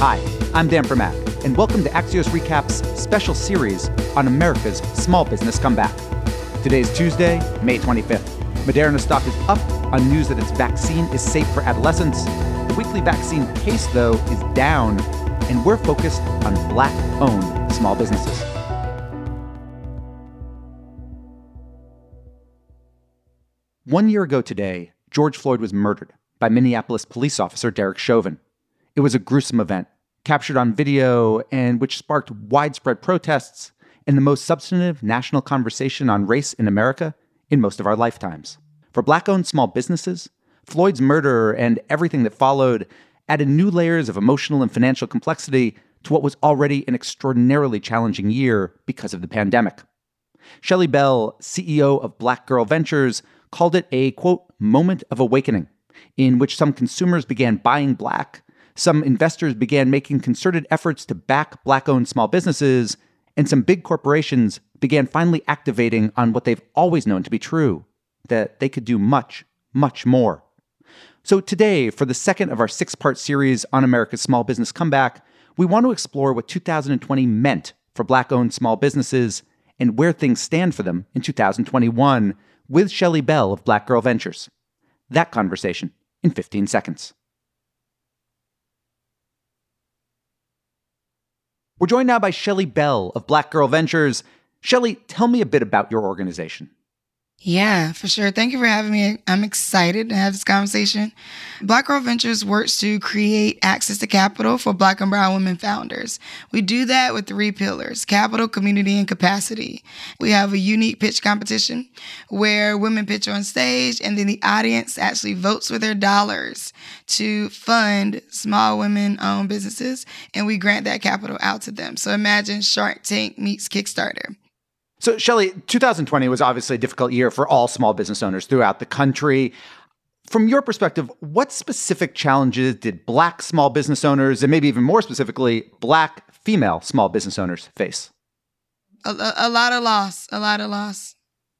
Hi, I'm Dan Primack, and welcome to Axios Recap's special series on America's small business comeback. Today's Tuesday, May 25th. Moderna stock is up on news that its vaccine is safe for adolescents. The weekly vaccine case, though, is down, and we're focused on black owned small businesses. One year ago today, George Floyd was murdered by Minneapolis police officer Derek Chauvin. It was a gruesome event, captured on video, and which sparked widespread protests and the most substantive national conversation on race in America in most of our lifetimes. For black owned small businesses, Floyd's murder and everything that followed added new layers of emotional and financial complexity to what was already an extraordinarily challenging year because of the pandemic. Shelly Bell, CEO of Black Girl Ventures, called it a quote, moment of awakening, in which some consumers began buying black, some investors began making concerted efforts to back black owned small businesses, and some big corporations began finally activating on what they've always known to be true that they could do much, much more. So, today, for the second of our six part series on America's small business comeback, we want to explore what 2020 meant for black owned small businesses and where things stand for them in 2021 with Shelly Bell of Black Girl Ventures. That conversation in 15 seconds. We're joined now by Shelly Bell of Black Girl Ventures. Shelly, tell me a bit about your organization. Yeah, for sure. Thank you for having me. I'm excited to have this conversation. Black Girl Ventures works to create access to capital for Black and Brown women founders. We do that with three pillars capital, community, and capacity. We have a unique pitch competition where women pitch on stage and then the audience actually votes with their dollars to fund small women owned businesses and we grant that capital out to them. So imagine Shark Tank meets Kickstarter. So, Shelly, 2020 was obviously a difficult year for all small business owners throughout the country. From your perspective, what specific challenges did Black small business owners, and maybe even more specifically, Black female small business owners face? A, a lot of loss, a lot of loss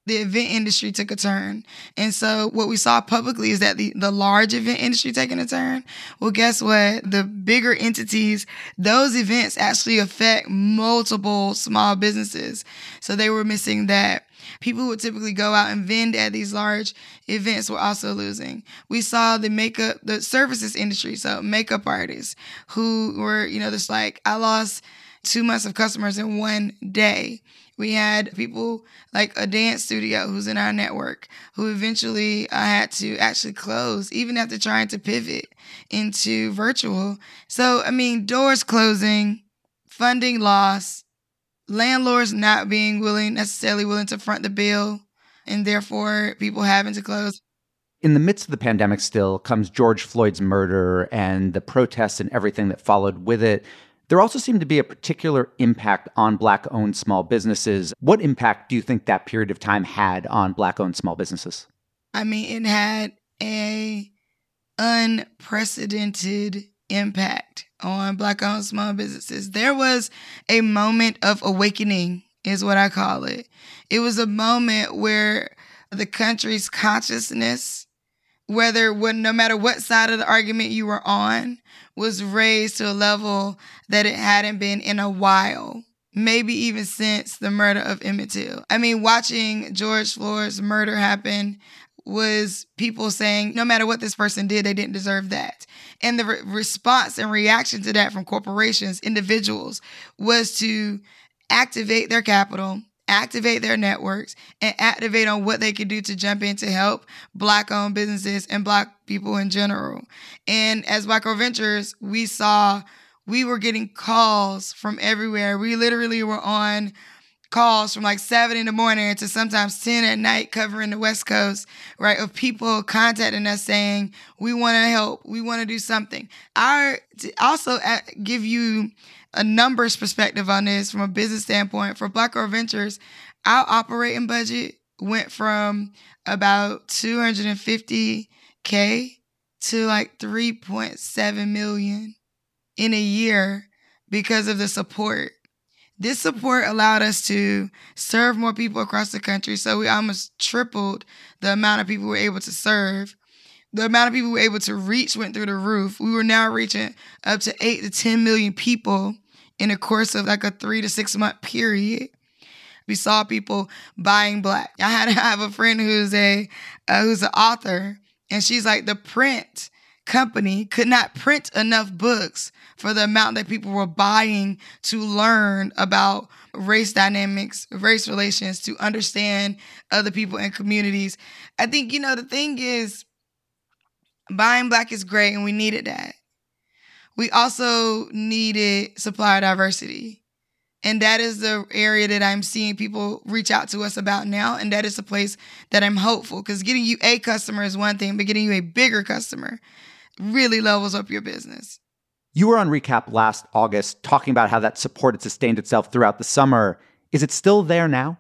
the event industry took a turn. And so what we saw publicly is that the, the large event industry taking a turn. Well, guess what? The bigger entities, those events actually affect multiple small businesses. So they were missing that. People who would typically go out and vend at these large events were also losing. We saw the makeup, the services industry, so makeup artists who were, you know, just like, I lost two months of customers in one day. We had people like a dance studio who's in our network who eventually uh, had to actually close, even after trying to pivot into virtual. So, I mean, doors closing, funding loss, landlords not being willing, necessarily willing to front the bill, and therefore people having to close. In the midst of the pandemic, still comes George Floyd's murder and the protests and everything that followed with it. There also seemed to be a particular impact on Black owned small businesses. What impact do you think that period of time had on Black owned small businesses? I mean, it had a unprecedented impact on Black owned small businesses. There was a moment of awakening, is what I call it. It was a moment where the country's consciousness, whether when no matter what side of the argument you were on, was raised to a level that it hadn't been in a while. Maybe even since the murder of Emmett Till. I mean, watching George Floyd's murder happen was people saying, no matter what this person did, they didn't deserve that. And the re- response and reaction to that from corporations, individuals, was to activate their capital, activate their networks and activate on what they can do to jump in to help black owned businesses and black people in general. And as Girl Ventures, we saw we were getting calls from everywhere. We literally were on calls from like seven in the morning to sometimes 10 at night covering the West Coast, right? Of people contacting us saying, we want to help, we want to do something. I also uh, give you a numbers perspective on this from a business standpoint for Black Girl Ventures, our operating budget went from about 250k to like 3.7 million in a year because of the support. This support allowed us to serve more people across the country. So we almost tripled the amount of people we were able to serve the amount of people we were able to reach went through the roof. We were now reaching up to eight to 10 million people in the course of like a three to six month period. We saw people buying black. I had I have a friend who's a uh, who's an author, and she's like the print company could not print enough books for the amount that people were buying to learn about race dynamics, race relations, to understand other people and communities. I think, you know, the thing is, buying black is great and we needed that. We also needed supplier diversity. And that is the area that I'm seeing people reach out to us about now. And that is a place that I'm hopeful because getting you a customer is one thing, but getting you a bigger customer really levels up your business. You were on Recap last August talking about how that support had sustained itself throughout the summer. Is it still there now?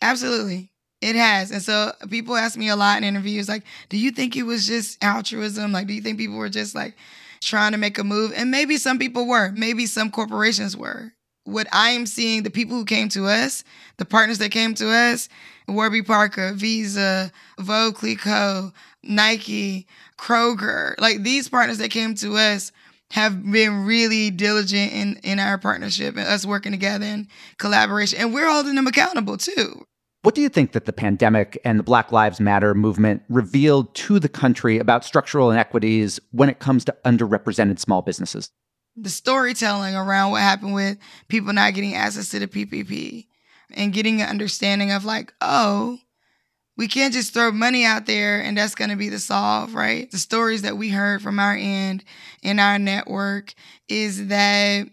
Absolutely. It has. And so people ask me a lot in interviews like, do you think it was just altruism? Like, do you think people were just like trying to make a move? And maybe some people were, maybe some corporations were. What I am seeing, the people who came to us, the partners that came to us, Warby Parker, Visa, Veuve Clicquot, Nike, Kroger, like these partners that came to us have been really diligent in in our partnership and us working together in collaboration. And we're holding them accountable too. What do you think that the pandemic and the black lives matter movement revealed to the country about structural inequities when it comes to underrepresented small businesses? The storytelling around what happened with people not getting access to the ppp and getting an understanding of like oh we can't just throw money out there and that's going to be the solve, right? The stories that we heard from our end in our network is that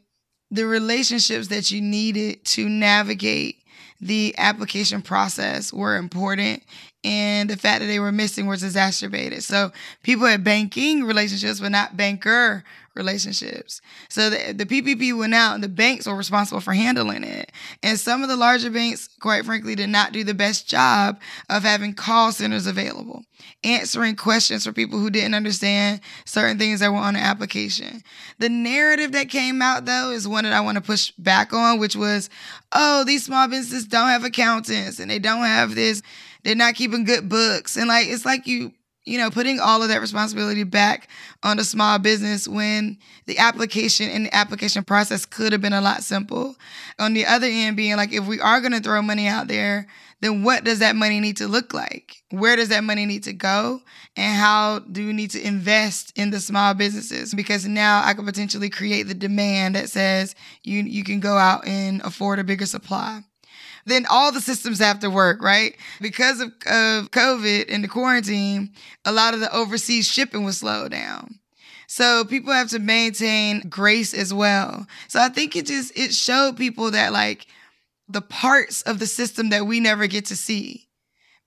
the relationships that you needed to navigate the application process were important and the fact that they were missing was exacerbated. So people had banking relationships, but not banker relationships. So the, the PPP went out and the banks were responsible for handling it. And some of the larger banks, quite frankly, did not do the best job of having call centers available, answering questions for people who didn't understand certain things that were on the application. The narrative that came out, though, is one that I want to push back on, which was, oh, these small businesses don't have accountants and they don't have this. They're not keeping good books. And like, it's like you you know, putting all of that responsibility back on the small business when the application and the application process could have been a lot simple. On the other end, being like, if we are going to throw money out there, then what does that money need to look like? Where does that money need to go? And how do we need to invest in the small businesses? Because now I could potentially create the demand that says you, you can go out and afford a bigger supply then all the systems have to work, right? Because of, of COVID and the quarantine, a lot of the overseas shipping was slowed down. So people have to maintain grace as well. So I think it just it showed people that like the parts of the system that we never get to see.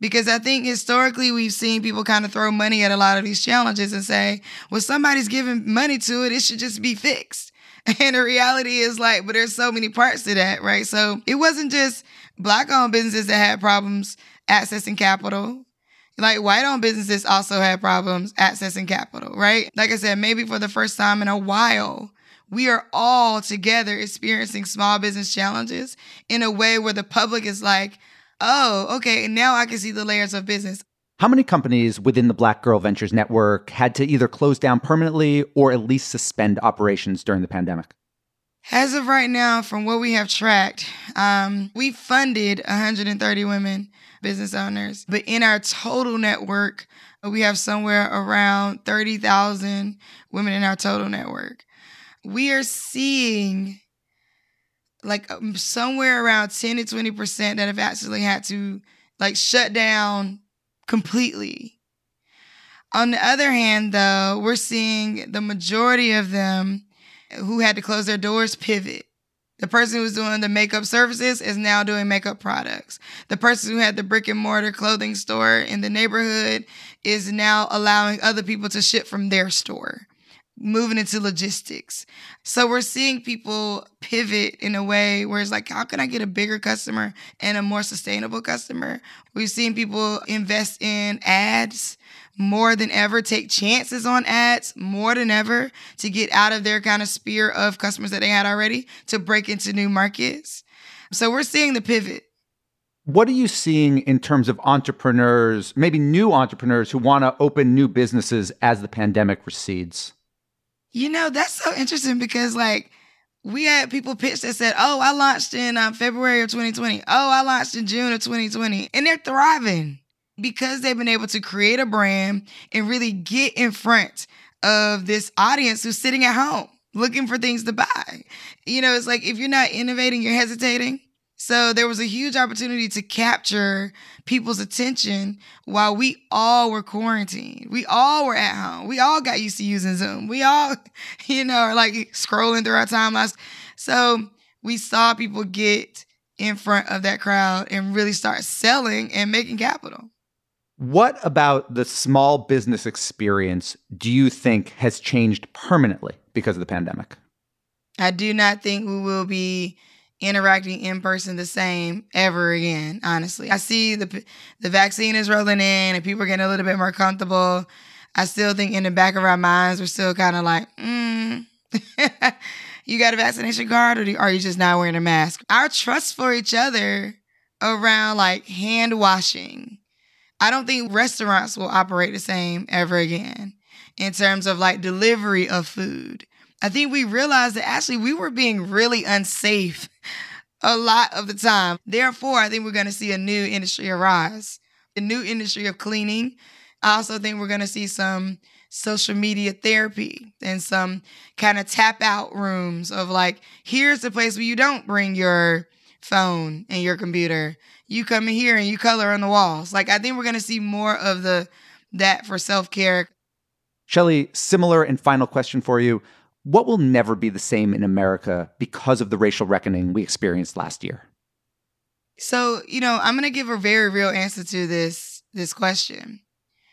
Because I think historically we've seen people kind of throw money at a lot of these challenges and say, well, somebody's giving money to it, it should just be fixed. And the reality is like, but there's so many parts to that, right? So it wasn't just black owned businesses that had problems accessing capital. Like white owned businesses also had problems accessing capital, right? Like I said, maybe for the first time in a while, we are all together experiencing small business challenges in a way where the public is like, oh, okay, now I can see the layers of business. How many companies within the Black Girl Ventures network had to either close down permanently or at least suspend operations during the pandemic? As of right now, from what we have tracked, um, we funded 130 women business owners, but in our total network, we have somewhere around 30,000 women in our total network. We are seeing like um, somewhere around 10 to 20% that have actually had to like shut down completely. On the other hand, though, we're seeing the majority of them who had to close their doors pivot. The person who was doing the makeup services is now doing makeup products. The person who had the brick and mortar clothing store in the neighborhood is now allowing other people to ship from their store, moving into logistics. So we're seeing people pivot in a way where it's like, how can I get a bigger customer and a more sustainable customer? We've seen people invest in ads more than ever, take chances on ads more than ever to get out of their kind of sphere of customers that they had already to break into new markets. So we're seeing the pivot. What are you seeing in terms of entrepreneurs, maybe new entrepreneurs who want to open new businesses as the pandemic recedes? You know, that's so interesting because, like, we had people pitch that said, Oh, I launched in uh, February of 2020. Oh, I launched in June of 2020. And they're thriving because they've been able to create a brand and really get in front of this audience who's sitting at home looking for things to buy. You know, it's like if you're not innovating, you're hesitating. So there was a huge opportunity to capture people's attention while we all were quarantined. We all were at home. We all got used to using Zoom. We all, you know, are like scrolling through our timelines. So we saw people get in front of that crowd and really start selling and making capital. What about the small business experience do you think has changed permanently because of the pandemic? I do not think we will be interacting in person the same ever again. Honestly, I see the the vaccine is rolling in and people are getting a little bit more comfortable. I still think in the back of our minds we're still kind of like, mm, you got a vaccination card or are you just not wearing a mask? Our trust for each other around like hand washing. I don't think restaurants will operate the same ever again in terms of like delivery of food. I think we realized that actually we were being really unsafe a lot of the time. Therefore, I think we're going to see a new industry arise, a new industry of cleaning. I also think we're going to see some social media therapy and some kind of tap out rooms of like, here's the place where you don't bring your phone and your computer. You come in here and you color on the walls. Like, I think we're going to see more of the that for self care. Shelly, similar and final question for you. What will never be the same in America because of the racial reckoning we experienced last year? So, you know, I'm going to give a very real answer to this this question.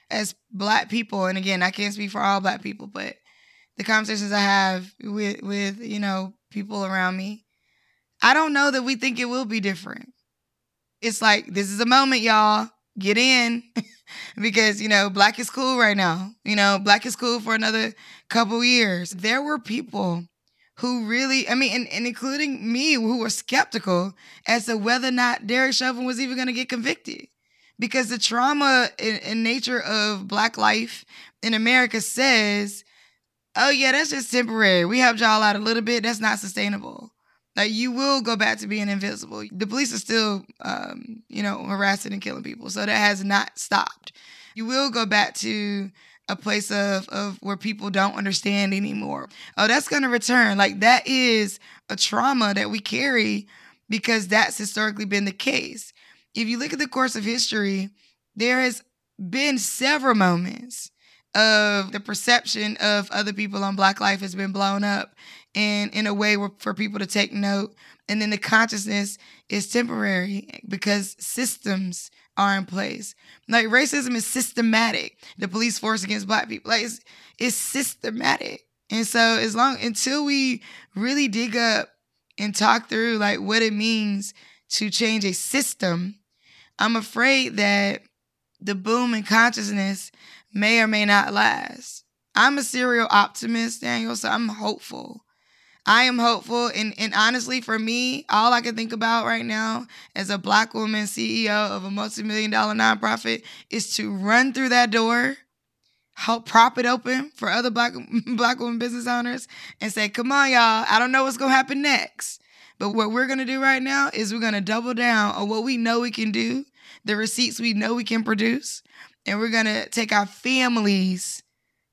As black people, and again, I can't speak for all black people, but the conversations I have with with, you know, people around me, I don't know that we think it will be different. It's like this is a moment, y'all. Get in. because you know black is cool right now. You know black is cool for another couple years. There were people who really i mean and, and including me who were skeptical as to whether or not derek chauvin was even going to get convicted. Because the trauma and, and nature of black life in america says oh yeah that's just temporary. We helped y'all out a little bit. That's not sustainable like you will go back to being invisible. The police are still, um, you know, harassing and killing people, so that has not stopped. You will go back to a place of of where people don't understand anymore. Oh, that's going to return. Like that is a trauma that we carry because that's historically been the case. If you look at the course of history, there has been several moments of the perception of other people on black life has been blown up and in a way for people to take note. And then the consciousness is temporary because systems are in place. Like racism is systematic. The police force against black people, like it's, it's systematic. And so as long until we really dig up and talk through like what it means to change a system, I'm afraid that the boom in consciousness may or may not last. I'm a serial optimist, Daniel, so I'm hopeful. I am hopeful. And, and honestly, for me, all I can think about right now as a black woman CEO of a multi million dollar nonprofit is to run through that door, help prop it open for other black, black women business owners, and say, come on, y'all, I don't know what's going to happen next. But what we're going to do right now is we're going to double down on what we know we can do, the receipts we know we can produce, and we're going to take our families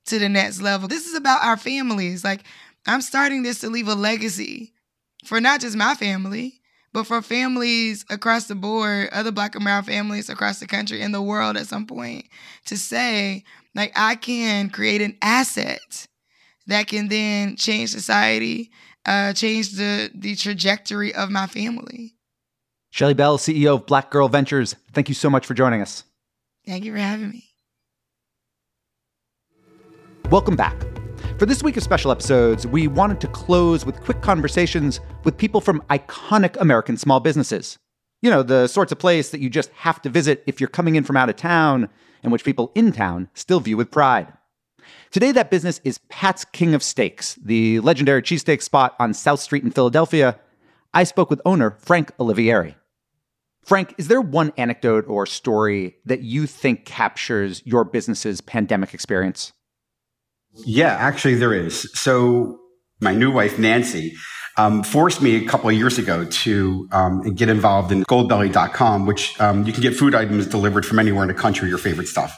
to the next level. This is about our families. Like I'm starting this to leave a legacy for not just my family, but for families across the board, other Black and brown families across the country and the world at some point, to say, like, I can create an asset that can then change society, uh, change the, the trajectory of my family. Shelly Bell, CEO of Black Girl Ventures, thank you so much for joining us. Thank you for having me. Welcome back. For this week of special episodes, we wanted to close with quick conversations with people from iconic American small businesses. You know, the sorts of place that you just have to visit if you're coming in from out of town, and which people in town still view with pride. Today, that business is Pat's King of Steaks, the legendary cheesesteak spot on South Street in Philadelphia. I spoke with owner Frank Olivieri. Frank, is there one anecdote or story that you think captures your business's pandemic experience? Yeah, actually, there is. So, my new wife, Nancy, um, forced me a couple of years ago to um, get involved in goldbelly.com, which um, you can get food items delivered from anywhere in the country, your favorite stuff.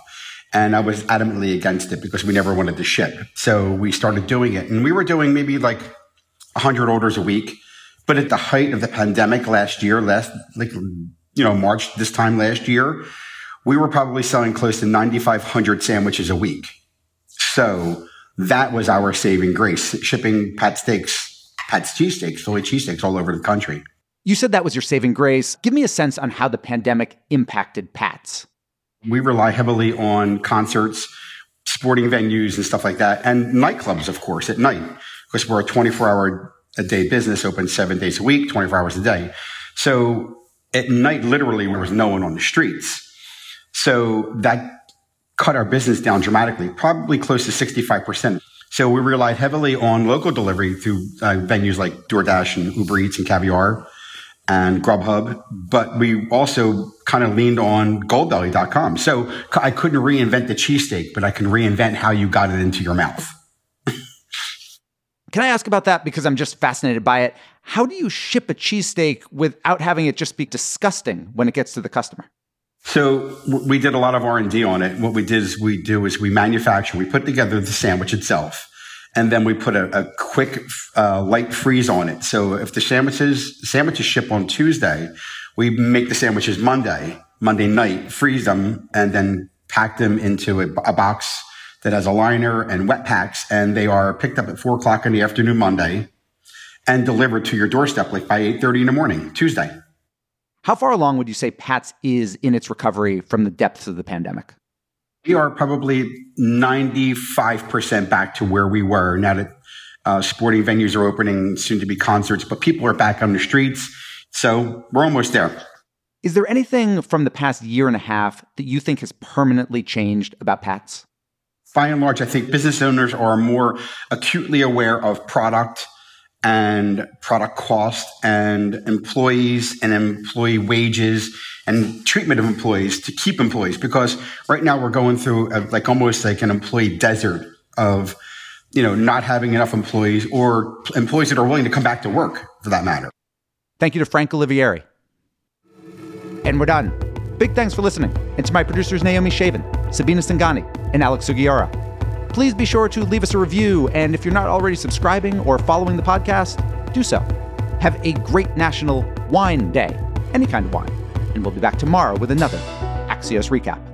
And I was adamantly against it because we never wanted to ship. So we started doing it. And we were doing maybe like 100 orders a week. But at the height of the pandemic last year, last, like, you know, March this time last year, we were probably selling close to 9,500 sandwiches a week. So that was our saving grace, shipping Pat steaks, Pat's cheesesteaks, Philly cheesesteaks all over the country. You said that was your saving grace. Give me a sense on how the pandemic impacted Pat's. We rely heavily on concerts, sporting venues, and stuff like that, and nightclubs, of course, at night, because we're a 24 hour a day business, open seven days a week, 24 hours a day. So at night, literally, there was no one on the streets. So that cut our business down dramatically, probably close to 65%. So we relied heavily on local delivery through uh, venues like DoorDash and Uber Eats and Caviar and Grubhub, but we also kind of leaned on goldbelly.com. So I couldn't reinvent the cheesesteak, but I can reinvent how you got it into your mouth. can I ask about that because I'm just fascinated by it? How do you ship a cheesesteak without having it just be disgusting when it gets to the customer? So we did a lot of R&D on it. What we did is we do is we manufacture, we put together the sandwich itself and then we put a, a quick uh, light freeze on it. So if the sandwiches sandwiches ship on Tuesday, we make the sandwiches Monday, Monday night, freeze them, and then pack them into a, a box that has a liner and wet packs, and they are picked up at four o'clock in the afternoon Monday and delivered to your doorstep like by eight thirty in the morning Tuesday. How far along would you say Pat's is in its recovery from the depths of the pandemic? we are probably 95% back to where we were now that uh, sporting venues are opening, soon to be concerts, but people are back on the streets. So we're almost there. Is there anything from the past year and a half that you think has permanently changed about Pat's? By and large, I think business owners are more acutely aware of product and product cost and employees and employee wages and treatment of employees to keep employees. Because right now we're going through a, like almost like an employee desert of you know not having enough employees or employees that are willing to come back to work for that matter. Thank you to frank olivieri. And we're done. Big thanks for listening. And to my producers naomi shavin sabina singani and alex sugiura please be sure to leave us a review. And if you're not already subscribing or following the podcast, do so. Have a great National Wine Day, any kind of wine. And we'll be back tomorrow with another Axios recap.